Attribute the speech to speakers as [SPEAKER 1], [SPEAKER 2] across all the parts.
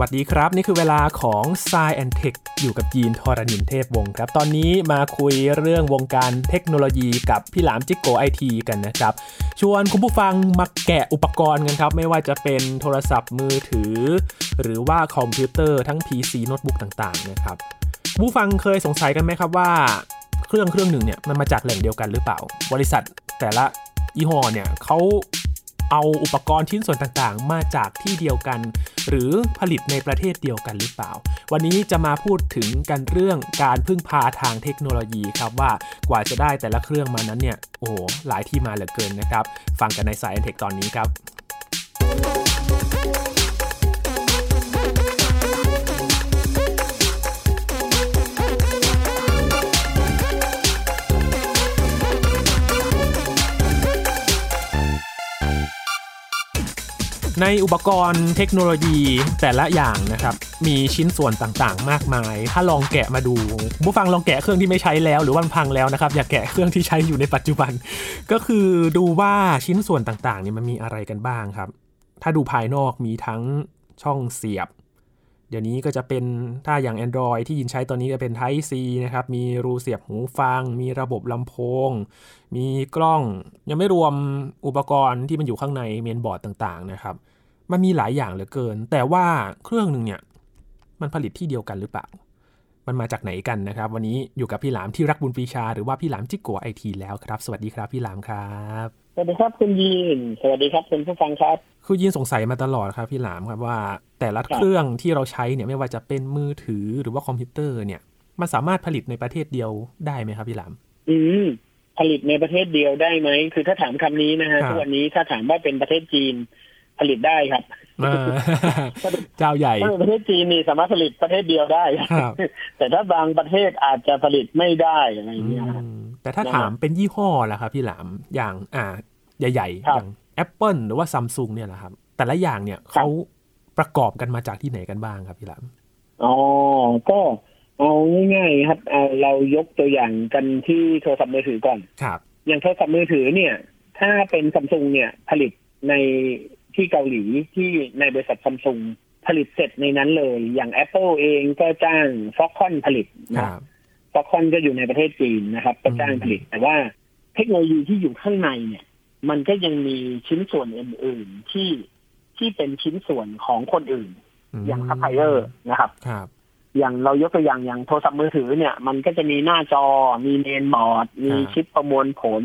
[SPEAKER 1] สวัสดีครับ นี่คือเวลาของ s ซแอนเทคอยู่กับยีนทอรณินเทพวงศ์ครับ ตอนนี้มาคุยเรื่องวงการเทคโนโลยีกับพี่หลามจิ๊กโก๋ไอทีกันนะครับ ชวนคุณผู้ฟังมาแกะอุปกรณ์กันครับ ไม่ว่าจะเป็นโทรศัพท์มือถือ หรือว่าคอมพิวเตอร์ทั้ง PC โน้ตบุ๊กต่างๆนะครับผู้ฟังเคยสงสัยกันไหมครับว่า เครื่องเครื่องหนึ่งเนี่ยมันมาจากแหล่งเดียวกันหรือเปล่า บริษัทแต่ละยี่ห้อเนี่ยเขา เอาอุปกรณ์ชิ้นส่วนต่างๆ มาจากที่เดียวกัน หรือผลิตในประเทศเดียวกันหรือเปล่า วันนี้จะมาพูดถึงกันเรื่องการพึ่งพาทางเทคโนโลยีครับว่ากว่าจะได้แต่ละเครื่องมานั้นเนี่ยโอ้โหหลายที่มาเหลือเกินนะครับ ฟังกันในสายเทคตอนนี้ครับ ในอุปกรณ์เทคโนโลยีแต่ละอย่างนะครับ มีชิ้นส่วนต่างๆ มากมาย ถ้าลองแกะมาดูผู้ฟังลองแกะเครื่องที่ไม่ใช้แล้ว หรือว่าพังแล้วนะครับ อย่าแกะเครื่องที่ใช้อยู่ในปัจจุบัน ก็คือดูว่าชิ้นส่วนต่างๆเนี่ยมันมีอะไรกันบ้างครับ ถ้าดูภายนอกมีทั้งช่องเสียบ เดี๋ยวนี้ก็จะเป็นถ้าอย่าง Android ที่ยินใช้ตอนนี้จะเป็น Type C นะครับ มีรูเสียบหูฟัง มีระบบลำโพง มีกล้อง ยังไม่รวมอุปกรณ์ที่มันอยู่ข้างในเมนบอร์ดต่างๆนะครับ มันมีหลายอย่างเหลือเกิน แต่ว่าเครื่องหนึ่งเนี่ย มันผลิตที่เดียวกันหรือเปล่า มันมาจากไหนกันนะครับ วันนี้อยู่กับพี่หลามที่รักบุญปีชา หรือว่าพี่หลามจิกโกไอทีแล้วครับ สวัสดีครับพี่หลามครับ
[SPEAKER 2] สวัสดีครับคุณยีน สวัสดีครับคุณผู้ฟังครับ
[SPEAKER 1] คือยินสงสัยมาตลอดครับพี่หลามครับว่าแต่ละเครื่องที่เราใช้เนี่ยไม่ว่าจะเป็นมือถือหรือว่าคอมพิวเตอร์เนี่ย มันสามารถผลิตในประเทศเดียวได้ไหมครับพี่หลาม
[SPEAKER 2] อืมผลิตในประเทศเดียวได้ไหมคือถ้าถามคำนี้นะฮะ
[SPEAKER 1] ครับ
[SPEAKER 2] ทุกวันนี้ถ้าถามว่าเป็นประเทศจีนผลิตได้ครับ
[SPEAKER 1] อ่าเจ้าใหญ่
[SPEAKER 2] ถ้าเป็นประเทศจีนนี่สามารถผลิตประเทศเดียวได้
[SPEAKER 1] ครับ
[SPEAKER 2] แต่ถ้าบางประเทศอาจจะผลิตไม่ได้อะไรอย่างเงี้ยฮะ
[SPEAKER 1] อืมแต่ถ้าถามเป็นยี่ห้อล่ะครับพี่หลามอย่างอ่า ใหญ่ๆ
[SPEAKER 2] ครับ
[SPEAKER 1] อย่าง Apple หรือว่าซัมซุงเนี่ยแหละครับ แต่ละอย่างเนี่ยเขาประกอบกันมาจากที่ไหนกันบ้างครับพี่หลาม
[SPEAKER 2] อ๋อ ก็เอาง่ายๆครับเอาเรายกตัวอย่างกันที่โทรศัพท์มือถือก่อน
[SPEAKER 1] ครับ
[SPEAKER 2] อย่างโทรศัพท์มือถือเนี่ย ถ้าเป็นซัมซุงเนี่ยผลิตในที่เกาหลีที่ในบริษัทซัมซุงผลิตเสร็จในนั้นเลย อย่าง Apple เองก็จ้างฟ็อกคอนผลิต
[SPEAKER 1] ค
[SPEAKER 2] นะ
[SPEAKER 1] รับ
[SPEAKER 2] ฟ็อกคอนก็อยู่ในประเทศจีนนะครับ ก็จ้างผลิต แต่ว่าเทคโนโลยีที่อยู่ข้างในเนี่ย มันก็ยังมีชิ้นส่วนอื่น ๆ ที่ที่เป็นชิ้นส่วนของคนอื่น อย่างซัพพลายเออร์นะครับ
[SPEAKER 1] ครับ
[SPEAKER 2] อย่างเรายกตัวอย่างอย่างโทรศัพท์มือถือเนี่ย มันก็จะมีหน้าจอ มีเมนบอร์ด มี
[SPEAKER 1] ครับ
[SPEAKER 2] ชิปประมวลผล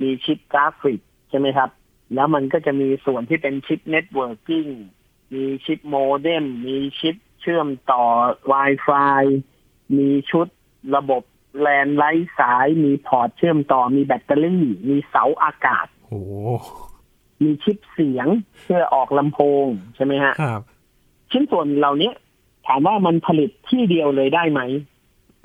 [SPEAKER 2] มีชิปกราฟิกใช่ไหมครับ แล้วมันก็จะมีส่วนที่เป็นชิป networking มีชิปโมเด็มมีชิปเชื่อมต่อ Wi-Fi มีชุดระบบแลนไร้สาย มีพอร์ตเชื่อมต่อ มีแบตเตอรี่ มีเสาอากาศ
[SPEAKER 1] โอ้
[SPEAKER 2] มีชิปเสียงเพื่อออกลำโพงใช่ไหมฮะ
[SPEAKER 1] ครับ
[SPEAKER 2] ชิ้นส่วนเหล่านี้ถามว่ามันผลิตที่เดียวเลยได้ไหม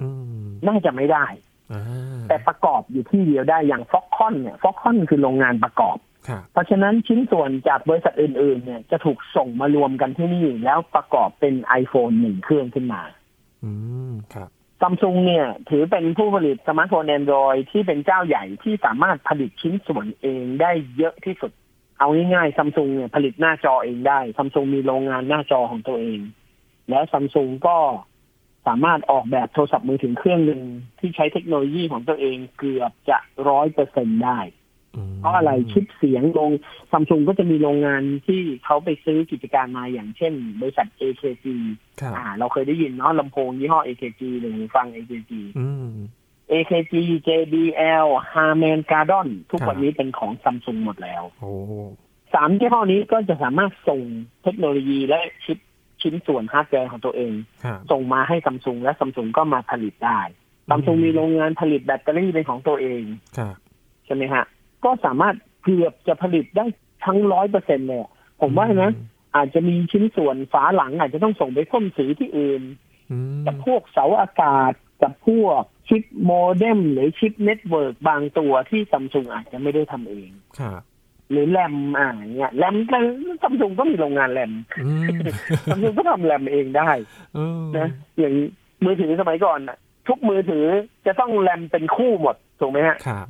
[SPEAKER 1] อืม
[SPEAKER 2] น่าจะไม่ได้
[SPEAKER 1] อ่า
[SPEAKER 2] แต่ประกอบอยู่ที่เดียวได้อย่างฟ็อกคอนเนี่ยฟ็อกคอนคือโรงงานประกอบ
[SPEAKER 1] ครับ
[SPEAKER 2] เพราะฉะนั้นชิ้นส่วนจากบริษัทอื่น ๆ เนี่ยจะถูกส่งมารวมกันที่นี่แล้วประกอบเป็น iPhone หนึ่งเครื่องขึ้นมา
[SPEAKER 1] อืมครับ
[SPEAKER 2] ซัมซุงเนี่ย ถือเป็นผู้ผลิตสมาร์ทโฟน Android ที่เป็นเจ้าใหญ่ที่สามารถผลิตชิ้นส่วนเองได้เยอะที่สุด เอาง่ายๆซัมซุงเนี่ยผลิตหน้าจอเองได้ซัมซุงมีโรงงานหน้าจอของตัวเอง และซัมซุงก็สามารถออกแบบโทรศัพท์มือถือเครื่องหนึ่งที่ใช้เทคโนโลยีของตัวเองเกือบจะร้อยเปอร์เซ็นต์ได้ เพราะอะไรชิปเสียงลงซัมซุงก็จะมีโรงงานที่เขาไปซื้อกิจการมาอย่างเช่น บริษัท AKG
[SPEAKER 1] ครับ
[SPEAKER 2] อ่า เราเคยได้ยินเนาะลำโพงยี่ห้อ AKG หรือหูฟัง AKG
[SPEAKER 1] อืม
[SPEAKER 2] AKG JBL Harman Kardon ทุก
[SPEAKER 1] ครับ
[SPEAKER 2] วันนี้เป็นของซัมซุงหมดแล้ว
[SPEAKER 1] โอ้
[SPEAKER 2] สามยี่ห้อนี้ก็จะสามารถส่งเทคโนโลยีและชิปชิ้นส่วนฮาร์ดแวร์ของตัวเอง
[SPEAKER 1] ครับ
[SPEAKER 2] ส่งมาให้ซัมซุงและซัมซุงก็มาผลิตได้ซัมซุง
[SPEAKER 1] อืม
[SPEAKER 2] มีโรงงานผลิตแบตเตอรี่เป็นของตัวเอง
[SPEAKER 1] ครับ
[SPEAKER 2] ใช่ไหมฮะ ก็สามารถเกือบจะผลิตได้ทั้งร้อยเปอร์เซ็นเลยอะผมว่านะอาจจะมีชิ้นส่วนฝาหลัง อาจจะต้องส่งไปพ่นสีที่อื่น
[SPEAKER 1] อืม
[SPEAKER 2] กับพวกเสาอากาศกับพวกชิปโมเด็มหรือชิป network บางตัวที่ซัมซุงอาจจะไม่ได้ทำเอง
[SPEAKER 1] ครับ
[SPEAKER 2] หรือแรมอ่าเนี่ยแรมก็ซัมซุงก็มีโรงงานแรม
[SPEAKER 1] อืม
[SPEAKER 2] ซัมซุงก็ทำแรมเองได้
[SPEAKER 1] เออ
[SPEAKER 2] นะอย่างมือถือสมัยก่อนน่ะทุกมือถือจะต้องแรมเป็นคู่หมดถูกไหมฮะ
[SPEAKER 1] ครับ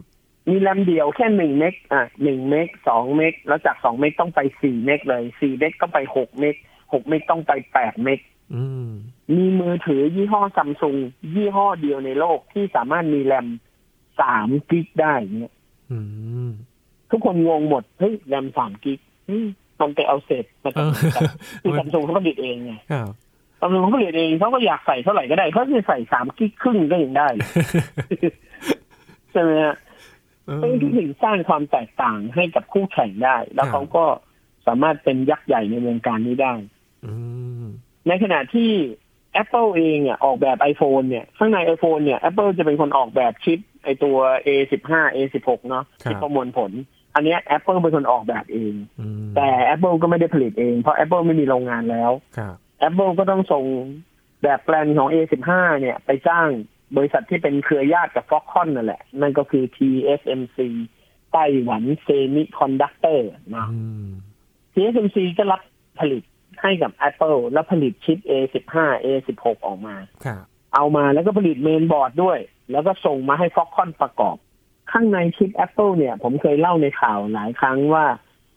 [SPEAKER 2] มีแรมเดียวแค่หนึ่งเมกอะหนึ่งเมกสองเมกแล้วจากสองเมกต้องไปสี่เมกเลยสี่เมกต้องไปหกเมกหกเมกต้องไปแปดเมก
[SPEAKER 1] อืม
[SPEAKER 2] มีมือถือยี่ห้อซัมซุงยี่ห้อเดียวในโลกที่สามารถมีแรมสามกิกได้เนี่ย
[SPEAKER 1] อืม
[SPEAKER 2] ทุกคนงงหมดเฮ้ยแรมสามกิกเฮ้ยมันไปเอาเศษมาจากไหนกันคือซัมซุงเขาผลิตเองไง
[SPEAKER 1] ครับ
[SPEAKER 2] ซัมซุงเขาผลิตเองเขาก็อยากใส่เท่าไหร่ก็ได้เขาจะใส่สามกิกครึ่งก็ยังได้ใช่ไหมฮะ
[SPEAKER 1] เออ
[SPEAKER 2] ซึ่งที่ถึงสร้างความแตกต่างให้กับคู่แข่งได้ แล้ว
[SPEAKER 1] ครับ
[SPEAKER 2] เขาก็สามารถเป็นยักษ์ใหญ่ในวงการนี้ได้
[SPEAKER 1] อืม
[SPEAKER 2] ในขณะที่ Apple เองเนี่ยออกแบบ iPhone เนี่ยข้างใน iPhone เนี่ย Apple จะเป็นคนออกแบบชิปไอตัว A15 A16 เนาะที่ประมวลผล อันเนี้ย Apple เป็นคนออกแบบเอง
[SPEAKER 1] อืม
[SPEAKER 2] แต่ Apple ก็ไม่ได้ผลิตเอง เพราะ Apple ไม่มีโรงงานแล้ว
[SPEAKER 1] ครับ
[SPEAKER 2] Apple ก็ต้องส่งแบบแปลนของ A15 เนี่ยไปจ้าง บริษัทที่เป็นเครือญาติกับ Foxconn นั่นแหละ นั่นก็คือ TSMC Taiwan Semiconductor นะ
[SPEAKER 1] อืม
[SPEAKER 2] TSMC ก็รับผลิตให้กับ Apple แล้วผลิตชิป A15 A16 ออกมา
[SPEAKER 1] ครับ
[SPEAKER 2] เอามาแล้วก็ผลิตเมนบอร์ดด้วย แล้วก็ส่งมาให้ Foxconn ประกอบ ข้างในชิป Apple เนี่ย ผมเคยเล่าในข่าวหลายครั้งว่า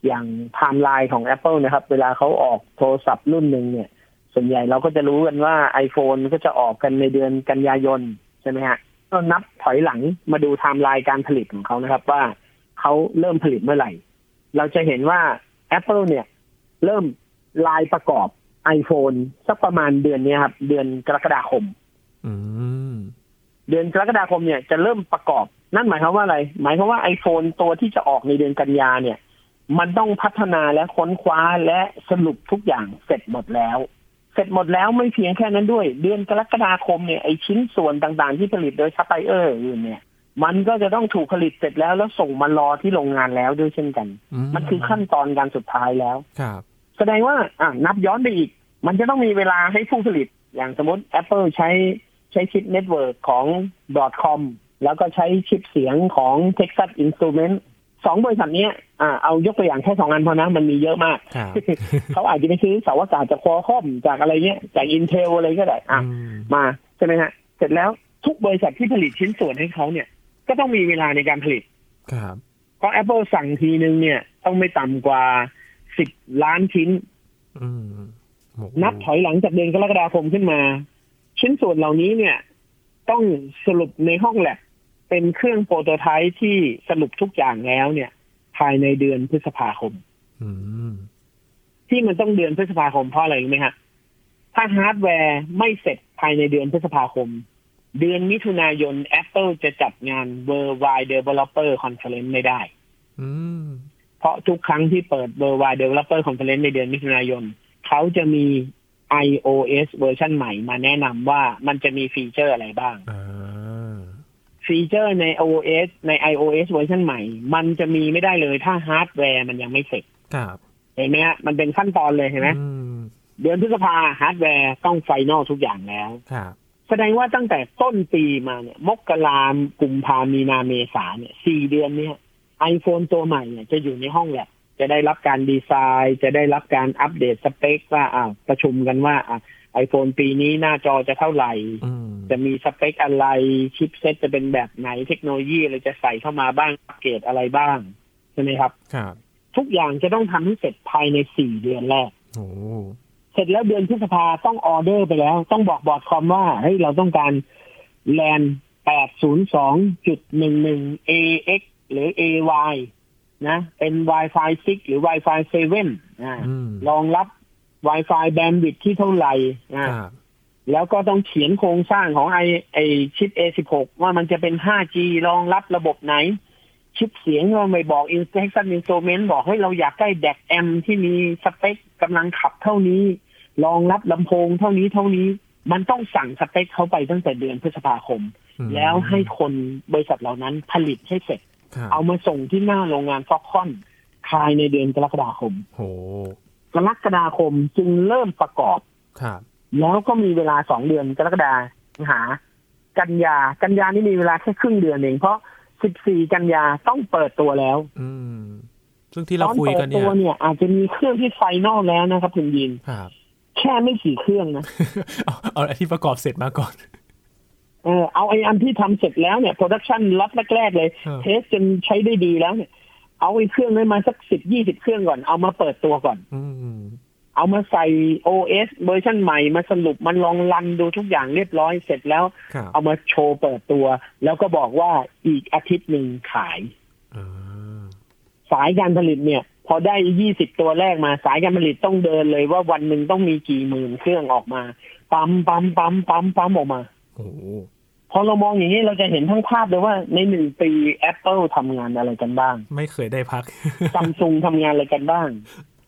[SPEAKER 2] อย่างไทม์ไลน์ของ Apple นะครับ เวลาเขาออกโทรศัพท์รุ่นหนึ่งเนี่ย ส่วนใหญ่เราก็จะรู้กันว่า iPhone ก็จะออกกันในเดือนกันยายนใช่ไหมฮะก็นับถอยหลังมาดูไทม์ไลน์การผลิตของเขานะครับ ว่าเขาเริ่มผลิตเมื่อไหร่ เราจะเห็นว่า Apple เนี่ย เริ่มไลน์ประกอบ iPhone สักประมาณเดือนนี้ครับ เดือนกรกฎาคม
[SPEAKER 1] อืม
[SPEAKER 2] เดือนกรกฎาคมเนี่ยจะเริ่มประกอบ นั่นหมายความว่าอะไร หมายความว่า iPhone ตัวที่จะออกในเดือนกันยาเนี่ย มันต้องพัฒนาและค้นคว้าและสรุปทุกอย่างเสร็จหมดแล้วเสร็จหมดแล้วไม่เพียงแค่นั้นด้วย เดือนกรกฎาคมเนี่ยไอชิ้นส่วนต่างๆ ที่ผลิตโดยซัพพลายเออร์อื่นเนี่ย มันก็จะต้องถูกผลิตเสร็จแล้วแล้วส่งมารอที่โรงงานแล้วด้วยเช่นกัน มันคือขั้นตอนการสุดท้ายแล้ว
[SPEAKER 1] ครับ
[SPEAKER 2] แสดงว่าอะนับย้อนไปอีก มันจะต้องมีเวลาให้ผู้ผลิตอย่างสมมติ Apple ใช้ใช้ชิป network ของ Broadcom แล้วก็ใช้ชิปเสียงของ Texas Instruments สองบริษัทเนี้ยอ่าเอายกตัวอย่างแค่สองอันพอนะมันมีเยอะมาก
[SPEAKER 1] ครับ
[SPEAKER 2] เขาอาจจะไปซื้อเสาอากาศจาก Qualcomm จากอะไรเงี้ยจาก Intel อะไรก็ได้อะ
[SPEAKER 1] อืม
[SPEAKER 2] มาใช่ไหมฮะ เสร็จแล้วทุกบริษัทที่ผลิตชิ้นส่วนให้เขาเนี่ย ก็ต้องมีเวลาในการผลิต
[SPEAKER 1] ครับ
[SPEAKER 2] เพราะ Apple สั่งทีนึงเนี่ย ต้องไม่ต่ำกว่าสิบล้านชิ้น
[SPEAKER 1] อืมโอ้โห
[SPEAKER 2] นับถอยหลังจากเดือนกรกฎาคมขึ้นมา ชิ้นส่วนเหล่านี้เนี่ย ต้องสรุปในห้องแลบ เป็นเครื่อง prototype ที่สรุปทุกอย่างแล้วเนี่ย ภายในเดือนพฤษภาคม
[SPEAKER 1] อืม
[SPEAKER 2] ที่มันต้องเดือนพฤษภาคมเพราะอะไรรู้ไหมฮะ ถ้าฮาร์ดแวร์ไม่เสร็จภายในเดือนพฤษภาคม เดือนมิถุนายน Apple จะจัดงาน Worldwide Developer Conference ไม่ได้
[SPEAKER 1] อืม
[SPEAKER 2] เพราะทุกครั้งที่เปิด Worldwide Developer Conference ในเดือนมิถุนายน เขาจะมี iOS เวอร์ชันใหม่มาแนะนำว่ามันจะมีฟีเจอร์อะไรบ้าง
[SPEAKER 1] อ่า
[SPEAKER 2] ฟีเจอร์ใน OS ใน iOS เวอร์ชันใหม่ มันจะมีไม่ได้เลยถ้าฮาร์ดแวร์มันยังไม่เสร็จ
[SPEAKER 1] ครับ
[SPEAKER 2] เห็นไหมฮะมันเป็นขั้นตอนเลยเห็นไหม
[SPEAKER 1] อืม
[SPEAKER 2] เดือนพฤษภาฮาร์ดแวร์ต้อง final ทุกอย่างแล้ว
[SPEAKER 1] ครับ
[SPEAKER 2] แสดงว่าตั้งแต่ต้นปีมาเนี่ย มกราคมกุมภามีนาเมษาเนี่ยสี่เดือนเนี่ย iPhone ตัวใหม่เนี่ยจะอยู่ในห้องแลบจะได้รับการดีไซน์ จะได้รับการอัปเดตสเปคว่าอ่าประชุมกันว่าอ่า iPhone ปีนี้หน้าจอจะเท่าไหร่
[SPEAKER 1] อืม
[SPEAKER 2] จะมีสเปคอะไร ชิปเซ็ตจะเป็นแบบไหนเทคโนโลยีอะไรจะใส่เข้ามาบ้างอัปเกรดอะไรบ้าง ใช่ไหมครับ
[SPEAKER 1] ครับ
[SPEAKER 2] ทุกอย่างจะต้องทำให้เสร็จภายในสี่เดือนแรก
[SPEAKER 1] โอ้
[SPEAKER 2] เสร็จแล้วเดือนพฤษภาต้องออเดอร์ไปแล้ว ต้องบอก Broadcom ว่าเฮ้ยเราต้องการแลน802.11 AX หรือ AY นะ เป็น Wi-Fi 6 หรือ Wi-Fi 7อ่า
[SPEAKER 1] อืม
[SPEAKER 2] รองรับ Wi-Fi bandwidth ที่เท่าไหร่อ่า
[SPEAKER 1] ครับ
[SPEAKER 2] แล้วก็ต้องเขียนโครงสร้างของไอไอชิป A16 ว่ามันจะเป็น 5G รองรับระบบไหน ชิปเสียงเราไม่บอก Instruction Instrument บอกให้เราอยากได้แดกแอมที่มีสเปคกำลังขับเท่านี้ รองรับลำโพงเท่านี้เท่านี้ มันต้องสั่งสเปคเขาไปตั้งแต่เดือนพฤษภาคม
[SPEAKER 1] อืม
[SPEAKER 2] แล้วให้คนบริษัทเหล่านั้นผลิตให้เสร็จ
[SPEAKER 1] ครับ
[SPEAKER 2] เอามาส่งที่หน้าโรงงานฟ็อกคอนภายในเดือนกรกฎาคม
[SPEAKER 1] โห
[SPEAKER 2] กรกฎาคมจึงเริ่มประกอบ
[SPEAKER 1] ครับ
[SPEAKER 2] แล้วก็มีเวลาสองเดือนกรกฎาหา กันยากันยานี่มีเวลาแค่ครึ่งเดือนเอง เพราะ14กันยาต้องเปิดตัวแล้ว
[SPEAKER 1] อืมซึ่งที่เราคุยกันเนี่
[SPEAKER 2] ตัวเนี่ย อาจจะมีเครื่องที่ final แล้วนะครับคุณยิน
[SPEAKER 1] ครับ
[SPEAKER 2] แค่ไม่กี่เครื่องนะ
[SPEAKER 1] เอาเอาอันที่ประกอบเสร็จมาก่อน
[SPEAKER 2] เออเอาไอ้อันที่ทำเสร็จแล้วเนี่ย production ล็อตแรกๆเลย
[SPEAKER 1] ครับ
[SPEAKER 2] test จนใช้ได้ดีแล้วเนี่ย เอาไอ้เครื่องนั้นมาสักสิบยี่สิบเครื่องก่อน เอามาเปิดตัวก่อน
[SPEAKER 1] อืม
[SPEAKER 2] เอามาใส่ OS เวอร์ชันใหม่มาสรุปมันลองรันดูทุกอย่างเรียบร้อยเสร็จแล้ว
[SPEAKER 1] ครับ
[SPEAKER 2] เอามาโชว์เปิดตัว แล้วก็บอกว่าอีกอาทิตย์หนึ่งขาย
[SPEAKER 1] อ่า
[SPEAKER 2] สายการผลิตเนี่ย พอได้ยี่สิบตัวแรกมาสายการผลิตต้องเดินเลยว่าวันหนึ่งต้องมีกี่หมื่นเครื่องออกมาปั๊มปั๊มปั๊มปั๊มปั๊มออกมา
[SPEAKER 1] โอ้โห
[SPEAKER 2] พอเรามองอย่างนี้เราจะเห็นทั้งภาพเลยว่าในหนึ่งปี Apple ทำงานอะไรกันบ้าง
[SPEAKER 1] ไม่เคยได้พัก
[SPEAKER 2] ซัมซุงทำงานอะไรกันบ้าง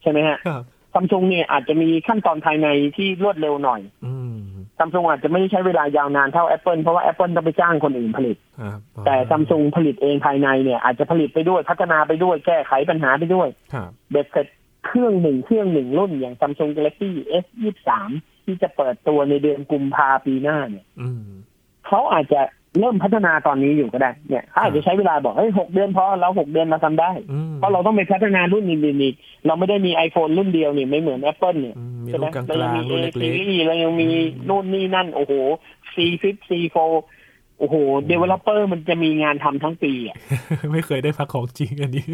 [SPEAKER 2] ใช่ไหมฮะ
[SPEAKER 1] ครับ
[SPEAKER 2] ซัมซุงเนี่ยอาจจะมีขั้นตอนภายในที่รวดเร็วหน่อย
[SPEAKER 1] อืม
[SPEAKER 2] ซัมซุงอาจจะไม่ได้ใช้เวลายาวนานเท่า Apple เพราะว่า Apple ต้องไปจ้างคนอื่นผลิต
[SPEAKER 1] ครับ
[SPEAKER 2] แต่ซัมซุงผลิตเองภายในเนี่ย อาจจะผลิตไปด้วยพัฒนาไปด้วยแก้ไขปัญหาไปด้วย
[SPEAKER 1] ครับ
[SPEAKER 2] เบ็ดเสร็จเครื่องหนึ่งเครื่องหนึ่งรุ่นอย่าง Samsung Galaxy S 2 3ที่จะเปิดตัวในเดือนกุมภาปีหน้าเนี่ย
[SPEAKER 1] อืม
[SPEAKER 2] เขาอาจจะเริ่มพัฒนาตอนนี้อยู่ก็ได้เนี่ยเขาอาจจะใช้เวลาบอกเฮ้ยหกเดือนพอเราหกเดือนมาทำได้
[SPEAKER 1] อืม
[SPEAKER 2] เพราะเราต้องไปพัฒนารุ่นอื่นๆอีกเราไม่ได้มี iPhone รุ่นเดียวนี่ไม่เหมือน Apple เนี่ย
[SPEAKER 1] อืมมี
[SPEAKER 2] ใช่ไหม
[SPEAKER 1] รุ่นกลาง
[SPEAKER 2] เรายังมี
[SPEAKER 1] ๆ
[SPEAKER 2] A
[SPEAKER 1] รุ่นเล็ก
[SPEAKER 2] series เรายังมีนู่นนี่นั่น โอ้โห C flip C fold โอ้โห developer มันจะมีงานทำทั้งปีอะ
[SPEAKER 1] ๆไม่เคยได้พักของจริงอันนี้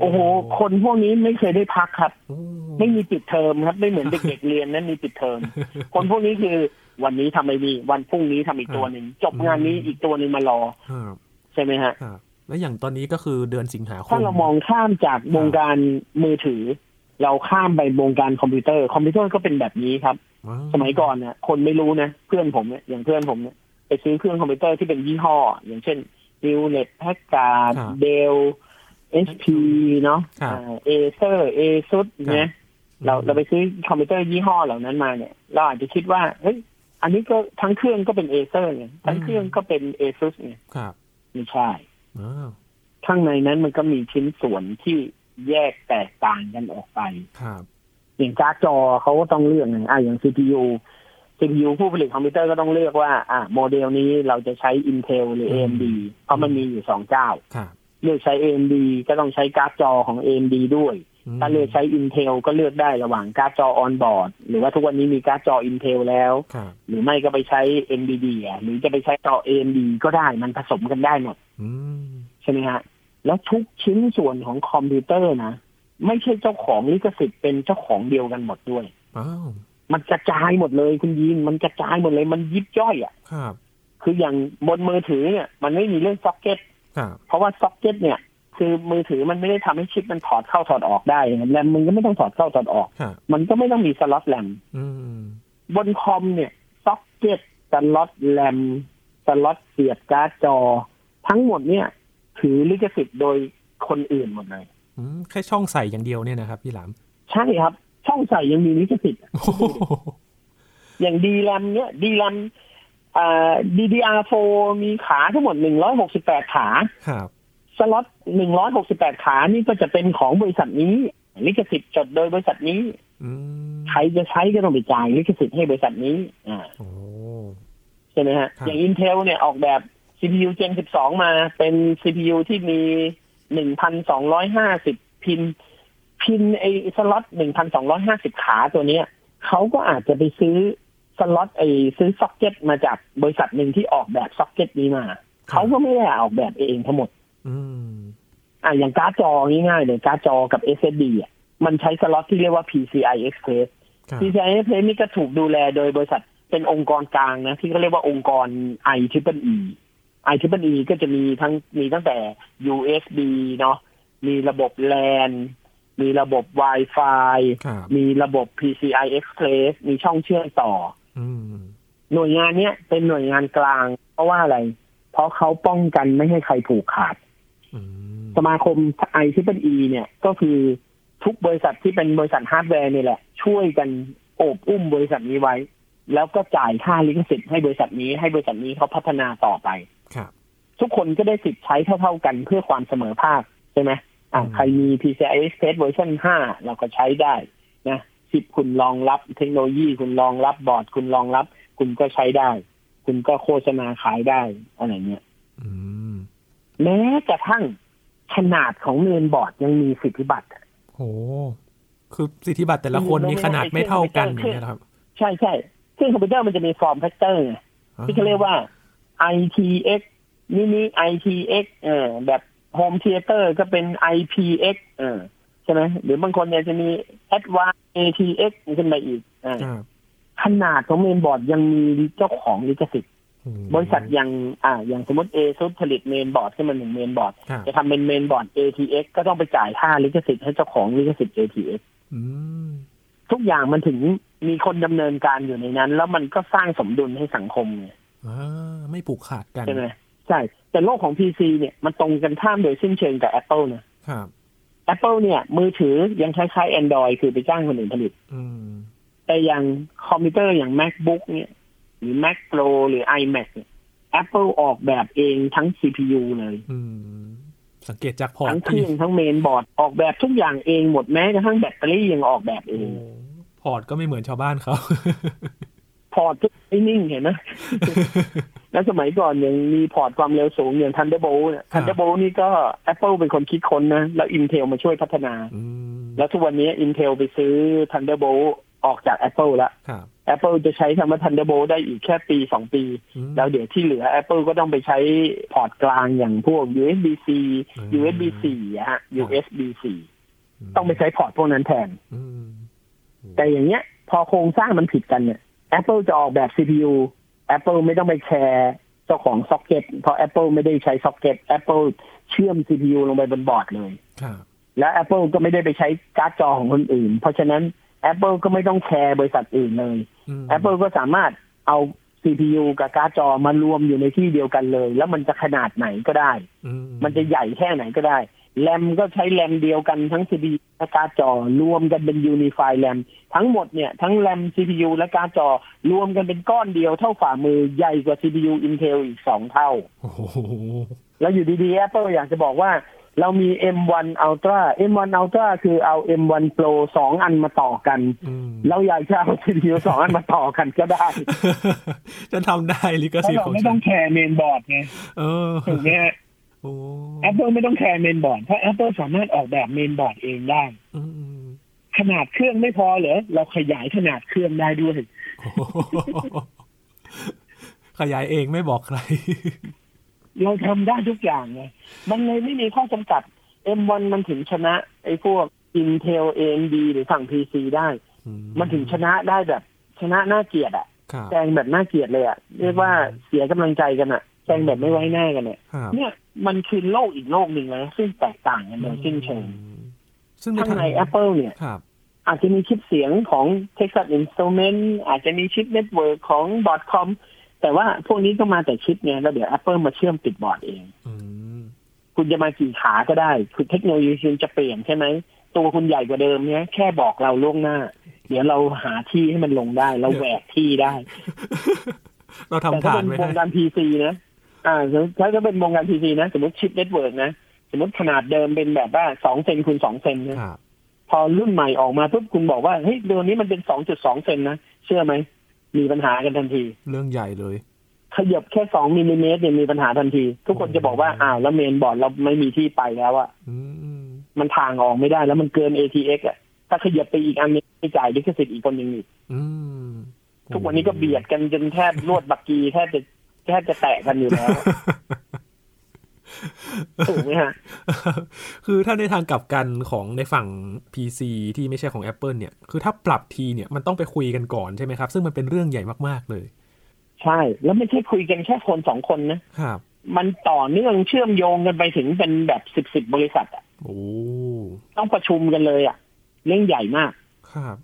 [SPEAKER 2] โอ้โห คนพวกนี้ไม่เคยได้พักครับ
[SPEAKER 1] โอ้
[SPEAKER 2] ไม่มีปิดเทอมครับ ไม่เหมือนเด็กๆเรียนนั้นมีปิดเทอมคนพวกนี้คือ วันนี้ทำไอ้นี่วันพรุ่งนี้ทำอีกตัวหนึ่งจบงานนี้อีกตัวหนึ่งมารอ
[SPEAKER 1] ครับ
[SPEAKER 2] ใช่ไหมฮะ
[SPEAKER 1] ครับแล้วอย่างตอนนี้ก็คือเดือนสิงหาคม
[SPEAKER 2] ถ้าเรามองข้ามจากวงการมือถือ เราข้ามไปวงการคอมพิวเตอร์ คอมพิวเตอร์ก็เป็นแบบนี้ครับ
[SPEAKER 1] ว้าว
[SPEAKER 2] สมัยก่อนเนี่ยคนไม่รู้นะเพื่อนผมเนี่ยอย่างเพื่อนผมเนี่ยไปซื้อเครื่องคอมพิวเตอร์ที่เป็นยี่ห้อ อย่างเช่น h e w l e t Packard
[SPEAKER 1] ครับ
[SPEAKER 2] Dell HP เนาะ
[SPEAKER 1] ครับ
[SPEAKER 2] Acer เอซุดเนี่ยเราเราไปซื้อคอมพิวเตอร์ยี่ห้อเหล่านั้นมาเนี่ย เราอาจจะคิดว่าเฮ้ย อันนี้ก็ทั้งเครื่องก็เป็น Acer ไงทั้งเครื่องก็เป็น Asus ไง
[SPEAKER 1] ครับ
[SPEAKER 2] ไม่ใช่
[SPEAKER 1] อ้าว
[SPEAKER 2] ข้างในนั้นมันก็มีชิ้นส่วนที่แยกแตกต่างกันออกไป
[SPEAKER 1] ครับ
[SPEAKER 2] อย่างการ์ดจอเขาก็ต้องเลือกไงอะอย่าง CPU CPU ผู้ผลิตคอมพิวเตอร์ก็ต้องเลือกว่า อะโมเดลนี้เราจะใช้ Intel หรือ AMD เพราะมันมีอยู่สองเจ้า
[SPEAKER 1] ครับ
[SPEAKER 2] เลือกใช้ AMD ก็ต้องใช้การ์ดจอของ AMD ด้วย
[SPEAKER 1] ม
[SPEAKER 2] ถ้าเลือกใช้ Intel ก็เลือกได้ระหว่างการ์ดจอ on board หรือว่าทุกวันนี้มีการ์ดจอ Intel แล้ว
[SPEAKER 1] ครับ
[SPEAKER 2] หรือไม่ก็ไปใช้ NVIDIA หรือจะไปใช้จอ AMD ก็ได้มันผสมกันได้หมด
[SPEAKER 1] อืม
[SPEAKER 2] ใช่ไหมฮะ แล้วทุกชิ้นส่วนของคอมพิวเตอร์นะ ไม่ใช่เจ้าของลิขสิทธิ์เป็นเจ้าของเดียวกันหมดด้วย
[SPEAKER 1] อ้าว
[SPEAKER 2] มันกระจายหมดเลยคุณยีนมันกระจายหมดเลยมันยิบย่อยอะ
[SPEAKER 1] ครับ
[SPEAKER 2] คืออย่างบนมือถือเนี่ย มันไม่มีเรื่องซ็อกเก็ต
[SPEAKER 1] ครับ
[SPEAKER 2] เพราะว่าซ็อกเก็ตเนี่ย คือมือถือมันไม่ได้ทำให้ชิปมันถอดเข้าถอดออกได้แรมมันก็ไม่ต้องถอดเข้าถอดออก
[SPEAKER 1] ครับ
[SPEAKER 2] มันก็ไม่ต้องมีสล็อตแรม
[SPEAKER 1] อืม
[SPEAKER 2] บนคอมเนี่ย socket slot แรมสล็อตเสียบการ์ดจอ ทั้งหมดเนี่ย ถือลิขสิทธิ์โดยคนอื่นหมดเลย
[SPEAKER 1] อืมแค่ช่องใส่อย่างเดียวเนี่ยนะครับพี่หลาม
[SPEAKER 2] ใช่ครับ ช่องใส่ยังมีลิขสิทธิ์
[SPEAKER 1] โอ้โห
[SPEAKER 2] อย่างดีแรมเนี่ยดีแรมอ่า DDR4 มีขาทั้งหมด168ขา
[SPEAKER 1] ครับ
[SPEAKER 2] สล็อต168ขานี่ก็จะเป็นของบริษัทนี้ลิขสิทธิ์จดโดยบริษัทนี้
[SPEAKER 1] อืม
[SPEAKER 2] ใครจะใช้ก็ต้องไปจ่ายลิขสิทธิ์ให้บริษัทนี้ อ่า
[SPEAKER 1] โอ้
[SPEAKER 2] ใช่ไหมฮะ
[SPEAKER 1] ครับ
[SPEAKER 2] อย่าง Intel เนี่ยออกแบบ CPU Gen 12 มาเป็น CPU ที่มี1,250พิน pin ไอสล็อต1,250ขาตัวเนี้ยเขาก็อาจจะไปซื้อสล็อตไอซื้อซ็อกเก็ตมาจากบริษัทหนึ่งที่ออกแบบซ็อกเก็ตนี้มา เขาก็ไม่ได้ออกแบบเองทั้งหมด
[SPEAKER 1] อืม
[SPEAKER 2] อะอย่างการ์ดจอง่ายๆเลยการ์ดจอกับ SSD อะมันใช้สล็อตที่เรียกว่า PCI Express
[SPEAKER 1] ครับ
[SPEAKER 2] PCI Express นี่ก็ถูกดูแลโดยบริษัทเป็นองค์กรกลางนะ ที่เขาเรียกว่าองค์กร i t r i p l e i t r i p l e ก็จะมีทั้งมีตั้งแต่ USB เนาะมีระบบ LAN มีระบบ Wi-Fi
[SPEAKER 1] ครับ
[SPEAKER 2] มีระบบ PCI Express มีช่องเชื่อมต่อ
[SPEAKER 1] อืม
[SPEAKER 2] หน่วยงานเนี้ยเป็นหน่วยงานกลาง เพราะว่าอะไร เพราะเขาป้องกันไม่ให้ใครผูกขาด
[SPEAKER 1] อืม
[SPEAKER 2] สมาคม i t r i p l e เนี่ยก็คือทุกบริษัทที่เป็นบริษัทฮาร์ดแวร์นี่แหละ ช่วยกันโอบอุ้มบริษัทนี้ไว้ แล้วก็จ่ายค่าลิขสิทธิ์ให้บริษัทนี้ให้บริษัทนี้เขาพัฒนาต่อไป
[SPEAKER 1] ครับ
[SPEAKER 2] ทุกคนก็ได้สิทธิ์ใช้เท่า ๆกันเพื่อความเสมอภาคใช่ไหมอ่า
[SPEAKER 1] อืม
[SPEAKER 2] ใครมี PCI Express เวอร์ชัน5เราก็ใช้ได้นะชิปคุณรองรับเทคโนโลยีคุณรองรับบอร์ด คุณรองรับ คุณก็ใช้ได้ คุณก็โฆษณาขายได้อะไรเงี้ย
[SPEAKER 1] อืม
[SPEAKER 2] แม้กระทั่งขนาดของเมนบอร์ดยังมีสิทธิบัตร
[SPEAKER 1] โหคือสิทธิบัตรแต่ละคน
[SPEAKER 2] ไม่
[SPEAKER 1] มี
[SPEAKER 2] ไม่
[SPEAKER 1] ขนาดไม่เท่ากัน
[SPEAKER 2] เครื่
[SPEAKER 1] ย่าง
[SPEAKER 2] อง
[SPEAKER 1] เงี้ยนะครับ
[SPEAKER 2] ใช่ใช่ซึ่งคอมพิวเตอร์มันจะมี form factor ไงที่เขาเรียกว่า ITX mini ITX เออแบบโฮมเทเตอร์ก็เป็น IPX เออช่ไหมหรือบางคนเนี่ยจะมี Advanced ATX ขึ้นมาอีกอ่า
[SPEAKER 1] ครับ
[SPEAKER 2] ขนาดของเมนบอร์ดยังมีเจ้าของลิขสิทธิ์
[SPEAKER 1] อืม
[SPEAKER 2] บริษัทอย่างอ่าอย่างสมมติ Asus ผลิตเมนบอร์ดขึ้นมาหนึ่งเมนบอร์ด
[SPEAKER 1] ครับ
[SPEAKER 2] จะทำเป็นเมนบอร์ด ATX ก็ต้องไปจ่ายค่าลิขสิทธิ์ให้เจ้าของลิขสิทธิ์ ATX
[SPEAKER 1] อืม
[SPEAKER 2] ทุกอย่างมันถึงมีคนดำเนินการอยู่ในนั้น แล้วมันก็สร้างสมดุลให้สังคมไง
[SPEAKER 1] อ่าไม่ผูกขาดกัน
[SPEAKER 2] ใช่ไหมใช่ แต่โลกของ PC เนี่ยมันตรงกันข้ามโดยสิ้นเชิงกับ Apple นะ
[SPEAKER 1] ครับ
[SPEAKER 2] Apple เนี่ย มือถือยังคล้ายๆ Android คือไปจ้างคนอื่นผลิต
[SPEAKER 1] อืม
[SPEAKER 2] แต่อย่างคอมพิวเตอร์อย่าง MacBook เนี่ย หรือ Mac Pro หรือ iMac เนี่ย Apple ออกแบบเองทั้ง CPU เลย
[SPEAKER 1] อืมสังเกตจาก port
[SPEAKER 2] ทั้งเครื่องทั้งเมนบอร์ดออกแบบทุกอย่างเองหมดแม้กระทั่งแบตเตอรี่ยังออกแบบเอ
[SPEAKER 1] โอ้ port ก็ไม่เหมือนชาวบ้านเขา
[SPEAKER 2] port ทุกไอ้นิ่งเห็นไหมแล้วสมัยก่อนยังมี port ความเร็วสูงอย่าง Thunderbolt เนี่ย
[SPEAKER 1] ครับ
[SPEAKER 2] Thunderbolt นี่ก็ Apple เป็นคนคิดค้นนะ แล้ว Intel มาช่วยพัฒนา
[SPEAKER 1] อืม
[SPEAKER 2] แล้วทุกวันนี้ Intel ไปซื้อ Thunderbolt ออกจาก Apple แล้ว
[SPEAKER 1] ครับ
[SPEAKER 2] Apple จะใช้คำว่า Thunderbolt ได้อีกแค่ปีสองปี
[SPEAKER 1] อืม
[SPEAKER 2] แล้วเดี๋ยวที่เหลือ Apple ก็ต้องไปใช้ port กลางอย่างพวก USB-C
[SPEAKER 1] อืม
[SPEAKER 2] USB-C อะฮะ USB-C ต้องไปใช้ port พวกนั้นแทน
[SPEAKER 1] อืม
[SPEAKER 2] แต่อย่างเงี้ย พอโครงสร้างมันผิดกันเนี่ย Apple จะออกแบบ CPU Apple ไม่ต้องไปแชร์เจ้าของซ็อกเก็ตเพราะ Apple ไม่ได้ใช้ socket Apple เชื่อม CPU ลงไปบนบอร์ดเลย
[SPEAKER 1] ครับ
[SPEAKER 2] แล้ว Apple ก็ไม่ได้ไปใช้การ์ดจอของคนอื่น เพราะฉะนั้น Apple ก็ไม่ต้องแคร์บริษัทอื่นเลย
[SPEAKER 1] อืม
[SPEAKER 2] Apple ก็สามารถเอา CPU กับการ์ดจอมารวมอยู่ในที่เดียวกันเลย แล้วมันจะขนาดไหนก็ได้
[SPEAKER 1] อื
[SPEAKER 2] มันจะใหญ่แค่ไหนก็ได้ แรมก็ใช้แรมเดียวกันทั้ง CPU และการ์ดจอ รวมกันเป็น Unify RAM ทั้งหมดเนี่ยทั้งแรม CPU และการ์ดจอ รวมกันเป็นก้อนเดียวเท่าฝ่ามือใหญ่กว่า CPU Intel อีกสองเท่า
[SPEAKER 1] โอ้โห
[SPEAKER 2] แล้วอยู่ดีๆ Apple อยากจะบอกว่า เรามี M1 Ultra M1 Ultra คือเอา M1 Pro สองอันมาต่อกัน
[SPEAKER 1] อืม
[SPEAKER 2] เราอยากจะเอา CPU สองอันมาต่อกันก็ได้
[SPEAKER 1] จะทำได้ลิขสิทธิ์
[SPEAKER 2] เราไม่ต้องแคร์เมนบอร์ดไง
[SPEAKER 1] เออ
[SPEAKER 2] ถูกไหมฮะ
[SPEAKER 1] โอ้
[SPEAKER 2] Apple ไม่ต้องแคร์เมนบอร์ดเพราะ Apple สามารถออกแบบเมนบอร์ดเองได้
[SPEAKER 1] อืม
[SPEAKER 2] ขนาดเครื่องไม่พอเหรอ เราขยายขนาดเครื่องได้ด้วย
[SPEAKER 1] โอ้โหขยายเองไม่บอกใคร
[SPEAKER 2] เราทำได้ทุกอย่างไงมันเลยไม่มีข้อจำกัด M1 มันถึงชนะ ไอ้พวก Intel AMD หรือฝั่ง PC ได้ มันถึงชนะได้แบบ ชนะน่าเกลียดอะ
[SPEAKER 1] ครับ
[SPEAKER 2] แซงแบบน่าเกลียดเลยอะเรียกว่าเสียกำลังใจกันอะ แซงแบบไม่ไว้หน้ากันเนี่ย
[SPEAKER 1] ครับ
[SPEAKER 2] เนี่ยมันคือโลกอีกโลกหนึ่งเลยซึ่งแตกต่างกันโดยสิ้นเชิง
[SPEAKER 1] ซึ่งใน
[SPEAKER 2] ข้าง
[SPEAKER 1] ทาง
[SPEAKER 2] ใน Apple เนี่ย
[SPEAKER 1] ครับ
[SPEAKER 2] อาจจะมีชิปเสียงของ Texas Instruments อาจจะมีชิป network ของ Broadcom แต่ว่าพวกนี้ก็มาแต่ชิปไงแล้วเดี๋ยว Apple มาเชื่อมติดบอร์ดเอง
[SPEAKER 1] อืม
[SPEAKER 2] คุณจะมากี่ขาก็ได้ คือเทคโนโลยีคุณจะเปลี่ยนใช่ไหม ตัวคุณใหญ่กว่าเดิมเนี้ยแค่บอกเราล่วงหน้า เดี๋ยวเราหาที่ให้มันลงได้ เราแหวกที่ได้
[SPEAKER 1] เราทำฐานไว้ให้แต่ถ้า
[SPEAKER 2] เป็น
[SPEAKER 1] ไว้
[SPEAKER 2] วง
[SPEAKER 1] ให้
[SPEAKER 2] การ PC นะ อ่าถ้าจะเป็นวงการ PC นะ สมมติชิป network นะ สมมติขนาดเดิมเป็นแบบว่าสองเซนคูณสองเซนนะครับพอรุ่นใหม่ออกมาปุ๊บคุณบอกว่าเฮ้ยเดือนนี้มันเป็นสองจุดสองเซนนะ เชื่อไหม มีปัญหากันทันที
[SPEAKER 1] เรื่องใหญ่เลย
[SPEAKER 2] ขยับแค่สองมิลลิเมตรเนี่ยมีปัญหาทันที ทุกคนจะบอกว่าอ้าวแล้วเมนบอร์ดเราไม่มีที่ไปแล้วอะ
[SPEAKER 1] อืม
[SPEAKER 2] มันทางออกไม่ได้แล้วมันเกิน ATX อะถ้าขยับไปอีกอันนึงไม่จ่ายลิขสิทธิ์อีกคนหนึ่งอีก
[SPEAKER 1] อืม
[SPEAKER 2] ทุกวันนี้ก็เบียดกันจนแทบลวดบักกีแทบจะ แทบจะแตะกันอยู่แล้วถูกไหมฮะ
[SPEAKER 1] คือถ้าในทางกลับกันของในฝั่ง PC ที่ไม่ใช่ของ Apple เนี่ย คือถ้าปรับทีเนี่ยมันต้องไปคุยกันก่อนใช่ไหมครับ ซึ่งมันเป็นเรื่องใหญ่มากๆเลย
[SPEAKER 2] ใช่ แล้วไม่ใช่คุยกันแค่คนสองคนนะ
[SPEAKER 1] ครับ
[SPEAKER 2] มันต่อเนื่องเชื่อมโยงกันไปถึงเป็นแบบสิบสิบบริษัทอะ
[SPEAKER 1] โอ้
[SPEAKER 2] ต้องประชุมกันเลยอะเรื่องใหญ่มาก
[SPEAKER 1] ครับ